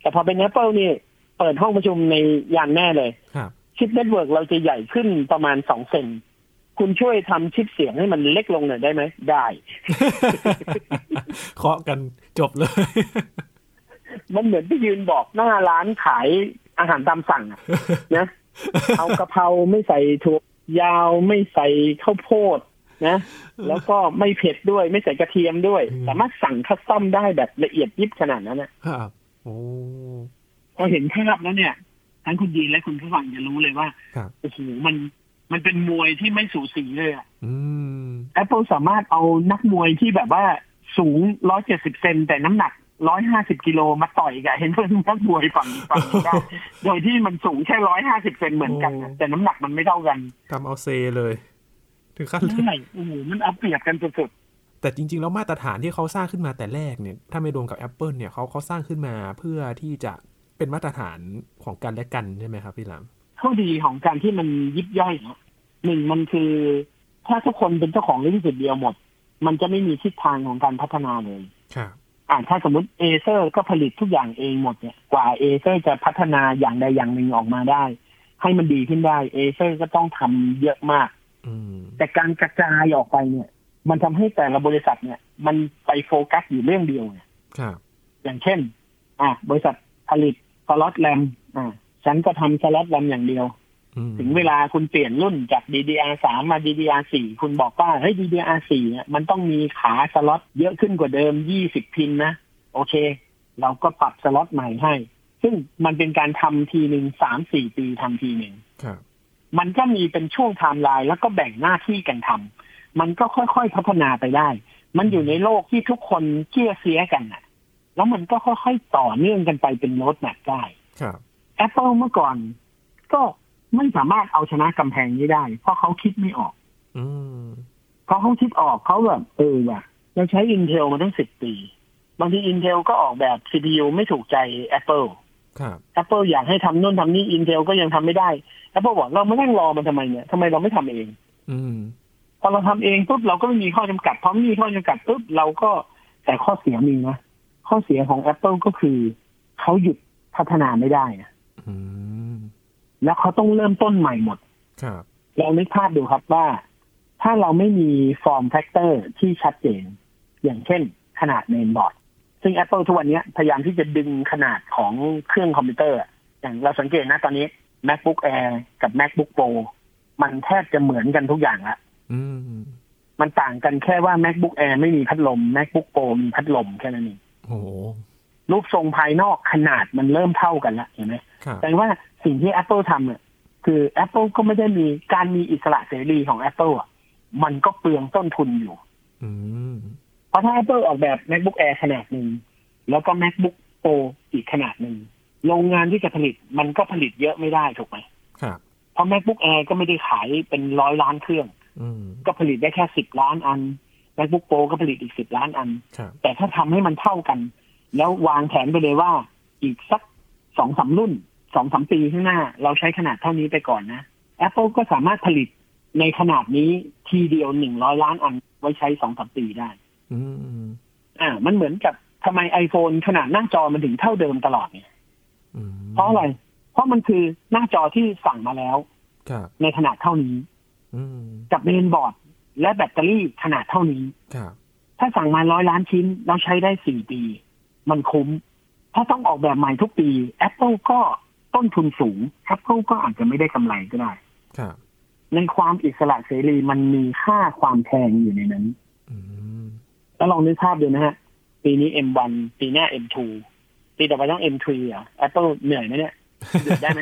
[SPEAKER 2] แต่พอเป็น Apple นี่ เปิดห้องประชุมในยานแน่เลย
[SPEAKER 1] ครับ
[SPEAKER 2] ชิป network เราจะใหญ่ขึ้นประมาณสองเซนคุณช่วยทำชิปเสียงให้มันเล็กลงหน่อยได้ไหม ได้
[SPEAKER 1] เคาะกันจบเลย
[SPEAKER 2] มันเหมือนไปยืนบอกหน้าร้านขายอาหารตามสั่งอะนะเอากะเพราไม่ใส่ถั่วยาวไม่ใส่ข้าวโพดนะ แล้วก็ไม่เผ็ดด้วยไม่ใส่กระเทียมด้วย
[SPEAKER 1] อืม
[SPEAKER 2] สามารถสั่งคัสตอมได้แบบละเอียดยิบขนาดนั้นนะครับ
[SPEAKER 1] โอ้
[SPEAKER 2] พอเห็นภาพแล้วเนี่ย ทั้งคุณยีนและคุณผู้ฟังจะรู้เลยว่า
[SPEAKER 1] ครับ
[SPEAKER 2] โอ้โหมันมันเป็นมวยที่ไม่สูสีเลยอะ
[SPEAKER 1] อืม
[SPEAKER 2] Apple สามารถเอานักมวยที่แบบว่าสูง170เซนแต่น้ำหนัก150กิโลมาต่อยกับเห็นเพื่อนนักมวยฝั่งฝั่งนี้ได้โดยที่มันสูงแค่150เซนเหมือนกันนะแต่น้ำหนักมันไม่เท่ากัน
[SPEAKER 1] ทำเอาเซเลย ถึงขั้น
[SPEAKER 2] ใช่โอ้โหมันเอาเปรียบกันสุด
[SPEAKER 1] แต่จริง ๆ แล้วมาตรฐานที่เขาสร้างขึ้นมาแต่แรกเนี่ย ถ้าไม่รวมกับ Apple เนี่ยเขาเขาสร้างขึ้นมาเพื่อที่จะ เป็นมาตรฐานของกันและกันใช่ไหมครับพี่ลาม
[SPEAKER 2] ข้อดีของการที่มันยิบย่อยเนาะหนึ่งมันคือ ถ้าทุกคนเป็นเจ้าของลิขสิทธิ์เดียวหมด มันจะไม่มีทิศทางของการพัฒนาเลย
[SPEAKER 1] ครับ
[SPEAKER 2] อ่าถ้าสมมติเอเซอร์ก็ผลิตทุกอย่างเองหมดเนี่ยกว่าเอเซอร์จะพัฒนาอย่างใดอย่างหนึ่งออกมาได้ ให้มันดีขึ้นได้เอเซอร์ก็ต้องทำเยอะมาก
[SPEAKER 1] อืม
[SPEAKER 2] แต่การกระจายออกไปเนี่ย มันทำให้แต่ละบริษัทเนี่ย มันไปโฟกัสอยู่เรื่องเดียวเนี่ย
[SPEAKER 1] ครับ
[SPEAKER 2] อย่างเช่น อะบริษัทผลิต slot RAM อ่าฉันก็ทำ slot RAM อย่างเดียว
[SPEAKER 1] อืม
[SPEAKER 2] ถึงเวลาคุณเปลี่ยนรุ่นจาก DDR3 มา DDR4 คุณบอกว่าเฮ้ย DDR4 เนี่ยมันต้องมีขาสล็อตเยอะขึ้นกว่าเดิม 20 pin นะ โอเค เราก็ปรับสล็อตใหม่ให้ ซึ่งมันเป็นการทำทีหนึ่งสามสี่ปีทำทีหนึ่ง
[SPEAKER 1] ครับ
[SPEAKER 2] มันก็มีเป็นช่วงไทม์ไลน์แล้วก็แบ่งหน้าที่กันทำมันก็ค่อยๆพัฒนาไปได้ มันอยู่ในโลกที่ทุกคนเชื่อเสียกันน่ะ แล้วมันก็ค่อยๆต่อเนื่องกันไปเป็นโน้ตแมปได้
[SPEAKER 1] ครับ
[SPEAKER 2] Apple เมื่อก่อน ก็ไม่สามารถเอาชนะกำแพงนี้ได้ เพราะเขาคิดไม่ออก
[SPEAKER 1] อืม
[SPEAKER 2] เพราะเขาคิดออกเขาแบบเออว่ะเราใช้ Intel มาตั้งสิบปี บางที Intel ก็ออกแบบ CPU ไม่ถูกใจ Apple
[SPEAKER 1] ครับ
[SPEAKER 2] Apple อยากให้ทำนู่นทำนี่ Intel ก็ยังทำไม่ได้ Apple บอกเราไม่นั่งรอมันทำไมเนี่ยทำไมเราไม่ทำเอง
[SPEAKER 1] อืม
[SPEAKER 2] พอเราทำเองปุ๊บเราก็ไม่มีข้อจำกัดพอไม่มีข้อจำกัดปุ๊บเราก็แต่ข้อเสียมีนะ ข้อเสียของ Apple ก็คือ เขาหยุดพัฒนาไม่ได้นะ
[SPEAKER 1] อืม
[SPEAKER 2] แล้วเขาต้องเริ่มต้นใหม่หมด
[SPEAKER 1] ครับ
[SPEAKER 2] เรานึกภาพดูครับว่า ถ้าเราไม่มี form factor ที่ชัดเจน อย่างเช่น ขนาดเมนบอร์ด ซึ่ง Apple ทุกวันนี้พยายามที่จะดึงขนาดของเครื่องคอมพิวเตอร์อะอย่างเราสังเกตนะตอนนี้ MacBook Air กับ MacBook Pro มันแทบจะเหมือนกันทุกอย่างละ
[SPEAKER 1] อืม
[SPEAKER 2] มันต่างกันแค่ว่า MacBook Air ไม่มีพัดลม MacBook Pro มีพัดลมแค่นั้นเอง
[SPEAKER 1] โอ้โห
[SPEAKER 2] รูปทรงภายนอกขนาดมันเริ่มเท่ากันแล้วเห็นไหม
[SPEAKER 1] ครับ
[SPEAKER 2] แต่ว่าสิ่งที่ Apple ทำเนี่ยคือ Apple ก็ไม่ได้มีการมีอิสระเสรีของ Apple อะ มันก็เปลืองต้นทุนอยู่
[SPEAKER 1] อืม
[SPEAKER 2] เพราะถ้า Apple ออกแบบ MacBook Air ขนาดหนึ่ง แล้วก็ MacBook Pro อีกขนาดหนึ่ง โรงงานที่จะผลิตมันก็ผลิตเยอะไม่ได้ถูกไหม
[SPEAKER 1] ครับ
[SPEAKER 2] เพราะ MacBook Air ก็ไม่ได้ขายเป็นร้อยล้านเครื่อง
[SPEAKER 1] อืม
[SPEAKER 2] ก็ผลิตได้แค่สิบล้านอัน MacBook Pro ก็ผลิตอีกสิบล้านอัน
[SPEAKER 1] ครับ
[SPEAKER 2] แต่ถ้าทำให้มันเท่ากัน แล้ววางแผนไปเลยว่าอีกสักสองสามรุ่นสองสามปีข้างหน้า เราใช้ขนาดเท่านี้ไปก่อนนะ Apple ก็สามารถผลิตในขนาดนี้ทีเดียวหนึ่งร้อยล้านอันไว้ใช้สองสามปีได้
[SPEAKER 1] อืม
[SPEAKER 2] อ่า มันเหมือนกับทำไม iPhone ขนาดหน้าจอมันถึงเท่าเดิมตลอดเนี่ย
[SPEAKER 1] อืม
[SPEAKER 2] เพราะอะไร เพราะมันคือหน้าจอที่สั่งมาแล้ว
[SPEAKER 1] ครับ
[SPEAKER 2] ในขนาดเท่านี้
[SPEAKER 1] อืม
[SPEAKER 2] กับเมนบอร์ด และแบตเตอรี่ขนาดเท่านี้
[SPEAKER 1] ครับ
[SPEAKER 2] ถ้าสั่งมาร้อยล้านชิ้น เราใช้ได้สี่ปี มันคุ้ม ถ้าต้องออกแบบใหม่ทุกปี Apple ก็ต้นทุนสูง Apple ก็อาจจะไม่ได้กำไรก็ได้
[SPEAKER 1] ครับ
[SPEAKER 2] ในความอิสระเสรีมันมีค่าความแพงอยู่ในนั้น
[SPEAKER 1] อืม
[SPEAKER 2] แล้วลองนึกภาพดูนะฮะ ปีนี้ M1 ปีหน้า M2 ปีต่อไปต้อง M3 อะ Apple เหนื่อยไหมเนี่ยหยุดได้ไหม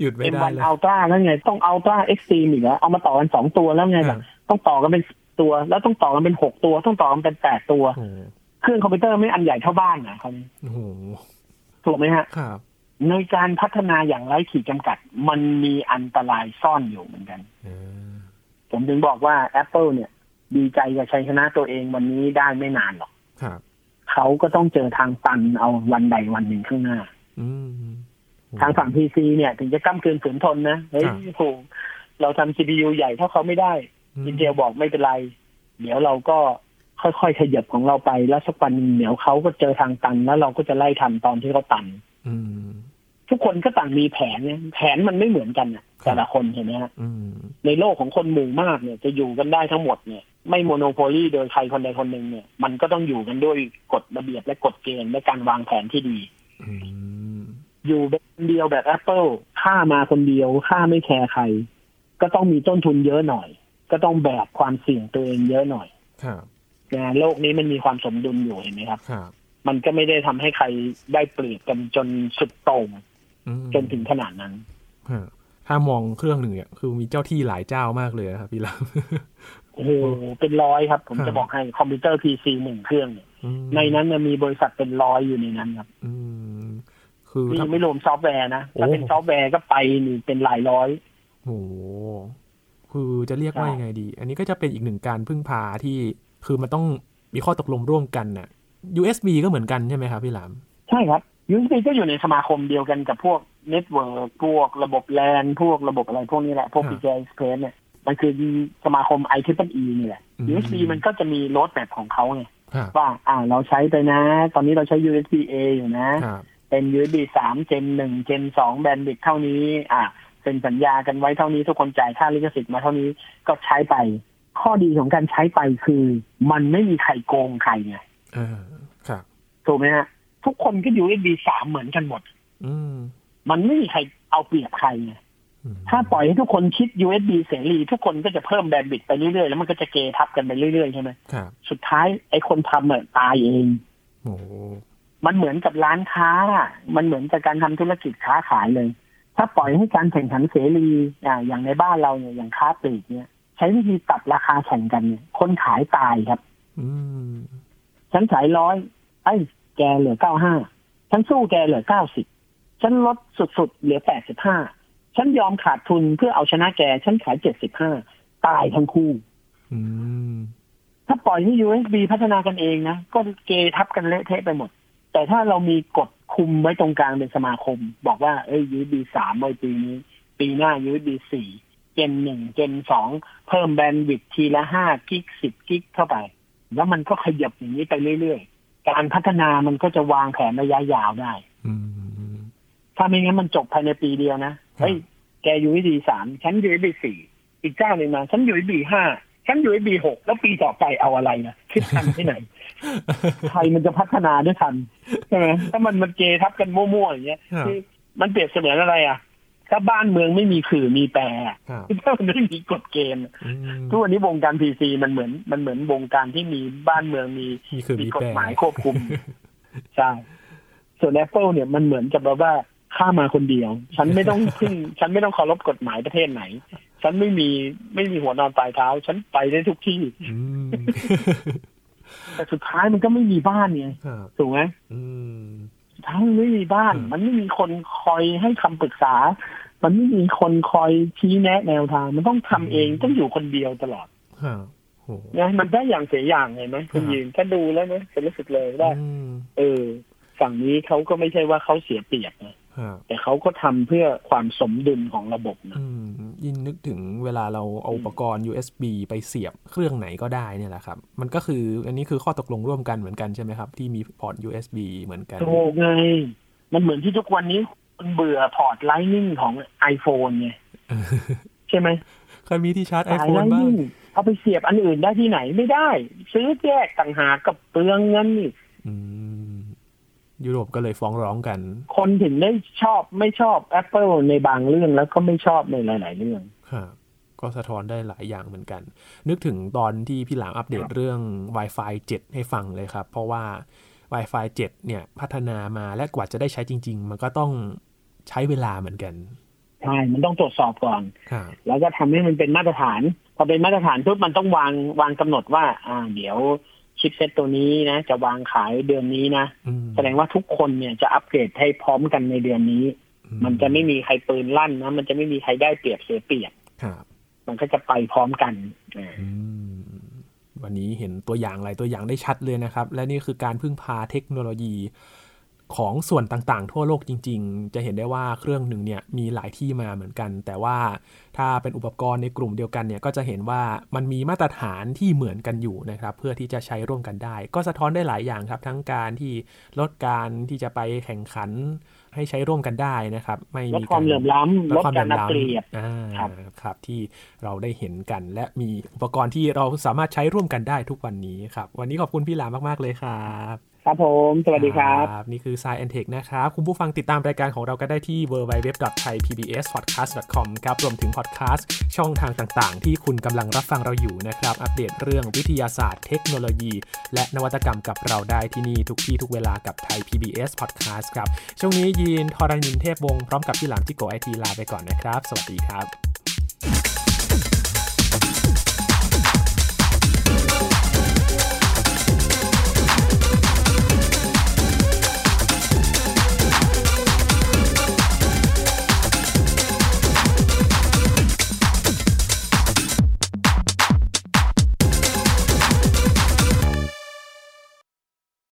[SPEAKER 1] หยุดไม่ได้
[SPEAKER 2] M1
[SPEAKER 1] เลย
[SPEAKER 2] Ultra แล้วไง ต้อง Ultra Extreme อีกแล้วเอามาต่อกันสองตัวแล้วไง
[SPEAKER 1] ค
[SPEAKER 2] แบ
[SPEAKER 1] รับบ
[SPEAKER 2] ต้องต่อกันเป็นตัว แล้วต้องต่อกันเป็นหกตัว ต้องต่อกันเป็นแปดตัว
[SPEAKER 1] โอ้โห
[SPEAKER 2] เครื่องคอมพิวเตอร์ไม่อันใหญ่เท่าบ้านนะคราวนี้
[SPEAKER 1] โอ้โห
[SPEAKER 2] ถูกไหมฮะ
[SPEAKER 1] ครับ
[SPEAKER 2] ในการพัฒนาอย่างไร้ขีดจำกัด มันมีอันตรายซ่อนอยู่เหมือนกัน
[SPEAKER 1] เออ
[SPEAKER 2] ผมถึงบอกว่า Apple เนี่ย ดีใจกับชัยชนะตัวเองวันนี้ได้ไม่นานหรอก
[SPEAKER 1] ครับ
[SPEAKER 2] เขาก็ต้องเจอทางตันเอาวันใดวันหนึ่งข้างหน้า
[SPEAKER 1] อืม
[SPEAKER 2] ทางฝั่ง PC เนี่ย ถึงจะก้ามเกินฝืนทนนะเฮ้ย
[SPEAKER 1] ครับ
[SPEAKER 2] โอ้โหเราทำ CPU ใหญ่เท่าเขาไม่ได้
[SPEAKER 1] ม
[SPEAKER 2] Intel บอกไม่เป็นไร เดี๋ยวเราก็ค่อยๆขยับของเราไปแล้วสักวันหนึ่งเดี๋ยวเขาก็เจอทางตันแล้วเราก็จะไล่ทันตอนที่เขาตัน
[SPEAKER 1] อืม
[SPEAKER 2] ทุกคนก็ต่างมีแผนเนี่ยแผนมันไม่เหมือนกันนะแต่ละคนเห็นไหมฮะ
[SPEAKER 1] อืม
[SPEAKER 2] ในโลกของคนหมู่มากเนี่ย จะอยู่กันได้ทั้งหมดเนี่ย ไม่โมโนโพลีโดยใครคนใดคนหนึ่งเนี่ย มันก็ต้องอยู่กันด้วยกฎระเบียบและกฎเกณฑ์และการวางแผนที่ดี
[SPEAKER 1] อืม
[SPEAKER 2] อยู่แบบคนเดียวแบบ Apple ค่ามาคนเดียวค่าไม่แคร์ใคร ก็ต้องมีต้นทุนเยอะหน่อย ก็ต้องแบกความเสี่ยงตัวเองเยอะหน่อย
[SPEAKER 1] ครับ
[SPEAKER 2] นะโลกนี้มันมีความสมดุลอยู่เห็นไหมครับ
[SPEAKER 1] ครับ
[SPEAKER 2] มันก็ไม่ได้ทำให้ใครได้เปรียบกันจนสุดโต่ง
[SPEAKER 1] อืม
[SPEAKER 2] จนถึงขนาดนั้น
[SPEAKER 1] ฮะถ้ามองเครื่องหนึ่งเนี่ยคือมีเจ้าที่หลายเจ้ามากเลยนะครับพี่ลาม
[SPEAKER 2] โอ้โหเป็นร้อยครับ ผม
[SPEAKER 1] ครับ
[SPEAKER 2] จะบอกให้คอมพิวเตอร์พีซีหนึ่งเครื่องเนี่ย
[SPEAKER 1] อืม
[SPEAKER 2] ในนั้นน่ะมีบริษัทเป็นร้อยอยู่ในนั้นครับ
[SPEAKER 1] อืม คือ
[SPEAKER 2] นี่
[SPEAKER 1] ถ้า
[SPEAKER 2] ไม่รวมซอฟต์แวร์นะ
[SPEAKER 1] โอ้
[SPEAKER 2] ถ้าเป็นซอฟต์แวร์ก็ไปนี่เป็นหลายร้อย
[SPEAKER 1] โห คือจะเรียกว่า
[SPEAKER 2] ใช่
[SPEAKER 1] ยังไงดี อันนี้ก็จะเป็นอีกหนึ่งการพึ่งพาที่คือมันต้องมีข้อตกลงร่วมกันน่ะ USB ก็เหมือนกันใช่ไหมครับพี่หลาม
[SPEAKER 2] ใช่ครับ USB ก็อยู่ในสมาคมเดียวกันกับพวก network พวกระบบแลนพวกระบบอะไรพวกนี้แหละ พวก PCI Express เนี่ย มันคือสมาคม i t r i p e e นี่แหละ USB มันก็จะมี roadmap ของเขาไงว่าอ่าเราใช้ไปนะ ตอนนี้เราใช้ USB A อยู่นะ เป็น USB สามเจนหนึ่งเจนสองแบนด์วิดเท่านี้ อ่า เป็นสัญญากันไว้เท่านี้ทุกคนจ่ายค่าลิขสิทธิ์มาเท่านี้ก็ใช้ไป ข้อดีของการใช้ไปคือ มันไม่มีใครโกงใครไง
[SPEAKER 1] เออครับ
[SPEAKER 2] ถูกไหมฮะทุกคนก็ USB สามเหมือนกันหมด
[SPEAKER 1] อืม
[SPEAKER 2] มันไม่มีใครเอาเปรียบใครไงถ้าปล่อยให้ทุกคนคิด USB เสรีทุกคนก็จะเพิ่มแบนด์วิดต์ไปเรื่อยๆ แล้วมันก็จะเกทับกันไปเรื่อยๆ ใช่ไหม
[SPEAKER 1] ครับ
[SPEAKER 2] สุดท้ายไอ้คนทำเนี่ยตายเอง
[SPEAKER 1] โอ้
[SPEAKER 2] มันเหมือนกับร้านค้า มันเหมือนกับการทำธุรกิจค้าขายเลย ถ้าปล่อยให้การแข่งขันเสรีอ่าอย่างในบ้านเราเนี่ยอย่างค้าปลีกเนี่ย ใช้วิธีตัดราคาแข่งกันเนี่ย คนขายตายครับ
[SPEAKER 1] อืม
[SPEAKER 2] ฉันขายร้อยไอ้แกเหลือเก้าห้าฉันสู้แกเหลือเก้าสิบฉันลดสุดๆเหลือแปดสิบห้าฉันยอมขาดทุนเพื่อเอาชนะแก ฉันขายเจ็ดสิบห้าตายทั้งคู่
[SPEAKER 1] อืม
[SPEAKER 2] ถ้าปล่อยให้ USB พัฒนากันเองนะ ก็เกทับกันเละเทะไปหมด แต่ถ้าเรามีกฎ คุมไว้ตรงกลางเป็นสมาคม บอกว่าเอ้ย USB สามไว้ปีนี้ ปีหน้า USB สี่เจนหนึ่งเจนสองเพิ่มแบนด์วิดต์ทีละห้ากิกสิบกิกเข้าไป แล้วมันก็ขยับอย่างนี้ไปเรื่อยๆ การพัฒนามันก็จะวางแผนระยะยาวได้
[SPEAKER 1] อืม
[SPEAKER 2] ถ้าไม่งั้นมันจบภายในปีเดียวนะเฮ้ยแก USB สามฉัน USB สี่อีกเจ้าหนึ่งมาฉัน USB ห้า ฉัน USB หกแล้วปีต่อไปเอาอะไรนะคิดทันที่ไหนใครมันจะพัฒนาได้ทันใช่ไหมถ้ามันมันเกทับกันมั่วๆอย่างเงี้ย
[SPEAKER 1] ครับ
[SPEAKER 2] คือมันเปรียบเสมือนอะไรอะถ้าบ้านเมืองไม่มีขื่อมีแปรอะ
[SPEAKER 1] ครับ
[SPEAKER 2] ถ้ามันไม่มีกฎเกณฑ์
[SPEAKER 1] อืม
[SPEAKER 2] ทุกวันนี้วงการพีซีมันเหมือนมันเหมือนวงการที่มีบ้านเมืองมี
[SPEAKER 1] มีคือ
[SPEAKER 2] มี
[SPEAKER 1] มี
[SPEAKER 2] กฎ
[SPEAKER 1] แปร
[SPEAKER 2] หมายควบคุมใช่ส่วน Apple เนี่ยมันเหมือนกับแบบว่าข้ามาคนเดียว ฉันไม่ต้องพึ่งฉันไม่ต้องเคารพกฎหมายประเทศไหน ฉันไม่มีไม่มีหัวนอนปลายเท้า ฉันไปได้ทุกที่
[SPEAKER 1] อืม
[SPEAKER 2] แต่สุดท้ายมันก็ไม่มีบ้านไง
[SPEAKER 1] ครับ
[SPEAKER 2] ถูกไหม
[SPEAKER 1] อืม
[SPEAKER 2] สุดท้ายมันไม่มีบ้าน
[SPEAKER 1] อืม
[SPEAKER 2] มันไม่มีคนคอยให้คำปรึกษา มันไม่มีคนคอยชี้แนะแนวทาง มันต้องทำเองต้องอยู่คนเดียวตลอด
[SPEAKER 1] ครับโห
[SPEAKER 2] นะมันได้อย่างเสียอย่างไงไหมคุณ
[SPEAKER 1] ครับ
[SPEAKER 2] ยินถ้าดูแล้วนะจะรู้สึกเลยว่า
[SPEAKER 1] อืม
[SPEAKER 2] เออ ฝั่งนี้เขาก็ไม่ใช่ว่าเขาเสียเปรียบนะ
[SPEAKER 1] ครับ
[SPEAKER 2] แต่เขาก็ทำเพื่อความสมดุลของระบบนะ
[SPEAKER 1] อืมยินนึกถึงเวลาเราเอาอุปกรณ์ USB ไปเสียบเครื่องไหนก็ได้เนี่ยแหละครับ มันก็คืออันนี้คือข้อตกลงร่วมกันเหมือนกันใช่ไหมครับ ที่มีพอร์ต USB เหมือนกัน
[SPEAKER 2] ถูกไง มันเหมือนที่ทุกวันนี้คนเบื่อพอร์ตไลนิ่งของ iPhone ไงใช่ไหม
[SPEAKER 1] เคยมีที่ชาร์จ
[SPEAKER 2] สายไล
[SPEAKER 1] iPhone บ้าง
[SPEAKER 2] นิ่งเอาไปเสียบอันอื่นได้ที่ไหนไม่ได้ ซื้อแยกต่างหากกับเปลืองเงินนี่
[SPEAKER 1] อืม ยุโรปก็เลยฟ้องร้องกัน
[SPEAKER 2] คนถึงได้ชอบไม่ชอบ Apple ในบางเรื่องแล้วก็ไม่ชอบในหลาย ๆ เรื่อง
[SPEAKER 1] ครับก็สะท้อนได้หลายอย่างเหมือนกัน นึกถึงตอนที่พี่หลามอัปเดตเรื่อง Wi-Fi 7 ให้ฟังเลยครับ เพราะว่า Wi-Fi 7 เนี่ยพัฒนามาและกว่าจะได้ใช้จริง ๆ มันก็ต้องใช้เวลาเหมือนกัน
[SPEAKER 2] ใช่ มันต้องตรวจสอบก่อน
[SPEAKER 1] ครับ
[SPEAKER 2] แล้วก็ทำให้มันเป็นมาตรฐาน พอเป็นมาตรฐานปุ๊บมันต้องวางวางกำหนดว่า อ่า เดี๋ยว ชิปเซตตัวนี้นะ จะวางขายเดือนนี้นะ
[SPEAKER 1] อืม
[SPEAKER 2] แสดงว่าทุกคนเนี่ยจะอัปเกรดให้พร้อมกันในเดือนนี้ มันจะไม่มีใครปืนลั่นนะ มันจะไม่มีใครได้เปรียบเสียเปรียบ
[SPEAKER 1] ครับ
[SPEAKER 2] มันก็จะไปพร้อมกันอ่า
[SPEAKER 1] อืมวันนี้เห็นตัวอย่างหลายตัวอย่างได้ชัดเลยนะครับ และนี่คือการพึ่งพาเทคโนโลยี ของส่วนต่างๆ ทั่วโลกจริง ๆ จะเห็นได้ว่าเครื่องหนึ่งเนี่ยมีหลายที่มาเหมือนกัน แต่ว่าถ้าเป็นอุปกรณ์ในกลุ่มเดียวกันเนี่ยก็จะเห็นว่ามันมีมาตรฐานที่เหมือนกันอยู่นะครับเพื่อที่จะใช้ร่วมกันได้ ก็สะท้อนได้หลายอย่างครับ ทั้งการที่ลดการที่จะไปแข่งขันให้ใช้ร่วมกันได้นะครับ ไม่
[SPEAKER 2] ลด
[SPEAKER 1] มี
[SPEAKER 2] ความเหลื่อมล้ำลด
[SPEAKER 1] ความ
[SPEAKER 2] การ
[SPEAKER 1] หลื่
[SPEAKER 2] นั
[SPEAKER 1] อม
[SPEAKER 2] บเปรียบ
[SPEAKER 1] อ่า
[SPEAKER 2] ครับ
[SPEAKER 1] ครับที่เราได้เห็นกัน และมีอุปกรณ์ที่เราสามารถใช้ร่วมกันได้ทุกวันนี้ครับ วันนี้ขอบคุณพี่หลามมากๆเลยครับ
[SPEAKER 2] ครับผม สวัสดีครับ
[SPEAKER 1] นี่คือ s ายแอนเทคนะครับ คุณผู้ฟังติดตามรายการของเราก็ได้ที่ www.thaipbspodcast.com ครับรวมถึงพอดแคสต์ช่องทางต่างๆ ที่คุณกำลังรับฟังเราอยู่นะครับ อัปเดตเรื่องวิทยาศาสตร์เทคโนโลยี และนวัตกรรมกับเราได้ที่นี่ ทุกที่ทุกเวลากับไทย PBS Podcast ครับ ช่วงนี้ยีนทอรานินเทพวงศ์พร้อมกับพี่หลามจิ๊กโก๋ไอทีลาไปก่อนนะครับ สวัสดีครับ